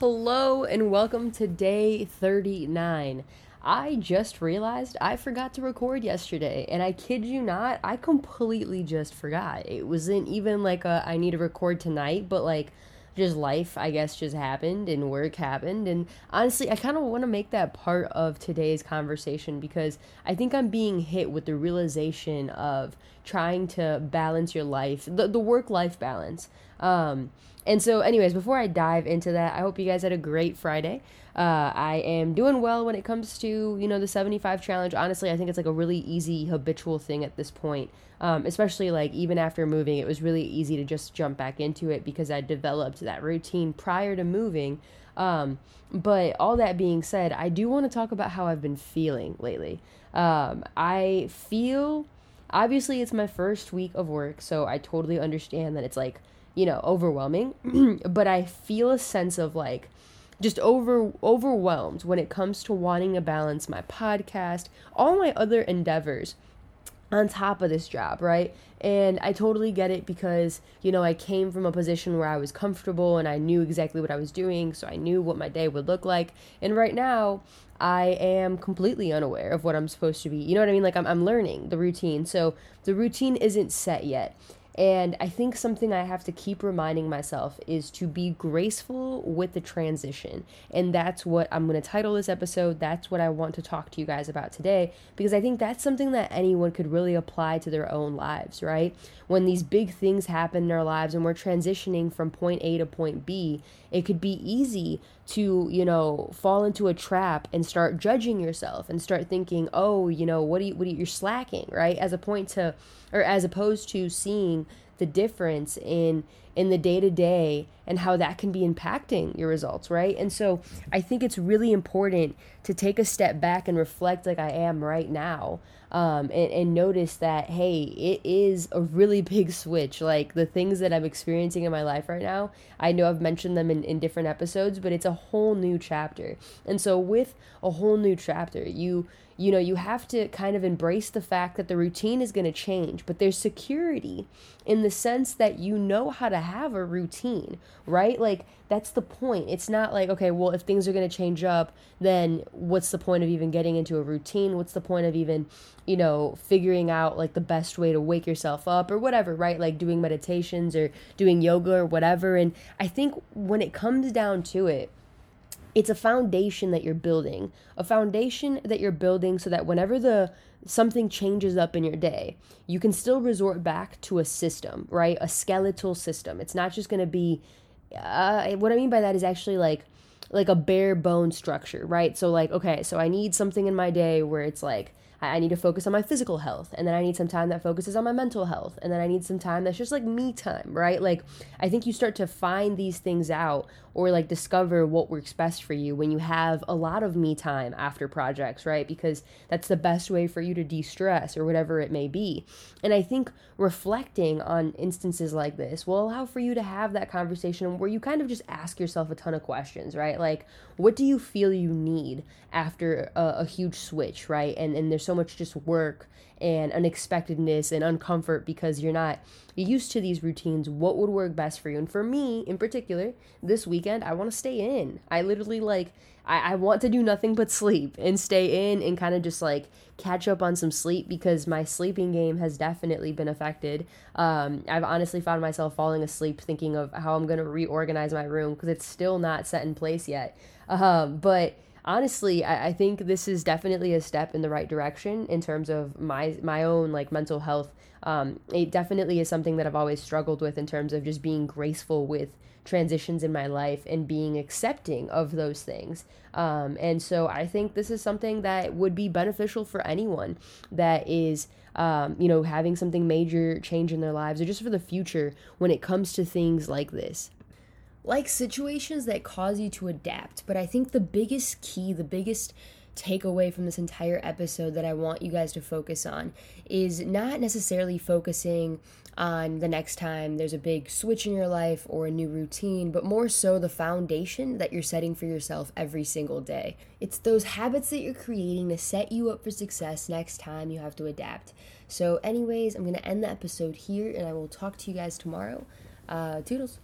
Hello and welcome to day 39. I just realized I forgot to record yesterday, and I kid you not, I completely just forgot. It wasn't even like a I need to record tonight, but like just life, I guess, just happened and work happened. And honestly, I kind of want to make that part of today's conversation because I think I'm being hit with the realization of trying to balance your life, the, the work life balance. Um, and so, anyways, before I dive into that, I hope you guys had a great Friday. Uh, I am doing well when it comes to you know the 75 challenge. Honestly, I think it's like a really easy habitual thing at this point. Um, especially like even after moving, it was really easy to just jump back into it because I developed that routine prior to moving. Um, but all that being said, I do want to talk about how I've been feeling lately. Um, I feel obviously it's my first week of work, so I totally understand that it's like you know, overwhelming, but I feel a sense of like just over overwhelmed when it comes to wanting to balance my podcast, all my other endeavors on top of this job, right? And I totally get it because, you know, I came from a position where I was comfortable and I knew exactly what I was doing, so I knew what my day would look like. And right now, I am completely unaware of what I'm supposed to be. You know what I mean? Like I'm I'm learning the routine. So the routine isn't set yet. And I think something I have to keep reminding myself is to be graceful with the transition. And that's what I'm going to title this episode. That's what I want to talk to you guys about today because I think that's something that anyone could really apply to their own lives, right? When these big things happen in our lives and we're transitioning from point A to point B, it could be easy to, you know, fall into a trap and start judging yourself and start thinking, "Oh, you know, what do you what are you, you're slacking," right? As a point to or as opposed to seeing the difference in in the day to day and how that can be impacting your results, right? And so I think it's really important to take a step back and reflect like I am right now um, and, and notice that, hey, it is a really big switch. Like the things that I'm experiencing in my life right now, I know I've mentioned them in, in different episodes, but it's a whole new chapter. And so with a whole new chapter, you you know, you have to kind of embrace the fact that the routine is going to change, but there's security in the sense that you know how to have a routine, right? Like, that's the point. It's not like, okay, well, if things are going to change up, then what's the point of even getting into a routine? What's the point of even, you know, figuring out like the best way to wake yourself up or whatever, right? Like doing meditations or doing yoga or whatever. And I think when it comes down to it, it's a foundation that you're building a foundation that you're building so that whenever the something changes up in your day you can still resort back to a system right? A skeletal system. It's not just going to be uh, what i mean by that is actually like like a bare bone structure right? So like okay so i need something in my day where it's like I need to focus on my physical health, and then I need some time that focuses on my mental health, and then I need some time that's just like me time, right? Like, I think you start to find these things out or like discover what works best for you when you have a lot of me time after projects, right? Because that's the best way for you to de stress or whatever it may be. And I think reflecting on instances like this will allow for you to have that conversation where you kind of just ask yourself a ton of questions, right? Like, what do you feel you need after a, a huge switch, right? And, and there's so much just work and unexpectedness and uncomfort because you're not used to these routines. What would work best for you? And for me in particular, this weekend, I want to stay in. I literally like, I, I want to do nothing but sleep and stay in and kind of just like catch up on some sleep because my sleeping game has definitely been affected. Um, I've honestly found myself falling asleep thinking of how I'm going to reorganize my room because it's still not set in place yet. Um, but honestly, I, I think this is definitely a step in the right direction in terms of my my own like mental health. Um, it definitely is something that I've always struggled with in terms of just being graceful with transitions in my life and being accepting of those things. Um, and so I think this is something that would be beneficial for anyone that is, um, you know, having something major change in their lives or just for the future when it comes to things like this like situations that cause you to adapt. But I think the biggest key, the biggest takeaway from this entire episode that I want you guys to focus on is not necessarily focusing on the next time there's a big switch in your life or a new routine, but more so the foundation that you're setting for yourself every single day. It's those habits that you're creating to set you up for success next time you have to adapt. So, anyways, I'm going to end the episode here and I will talk to you guys tomorrow. Uh, toodles.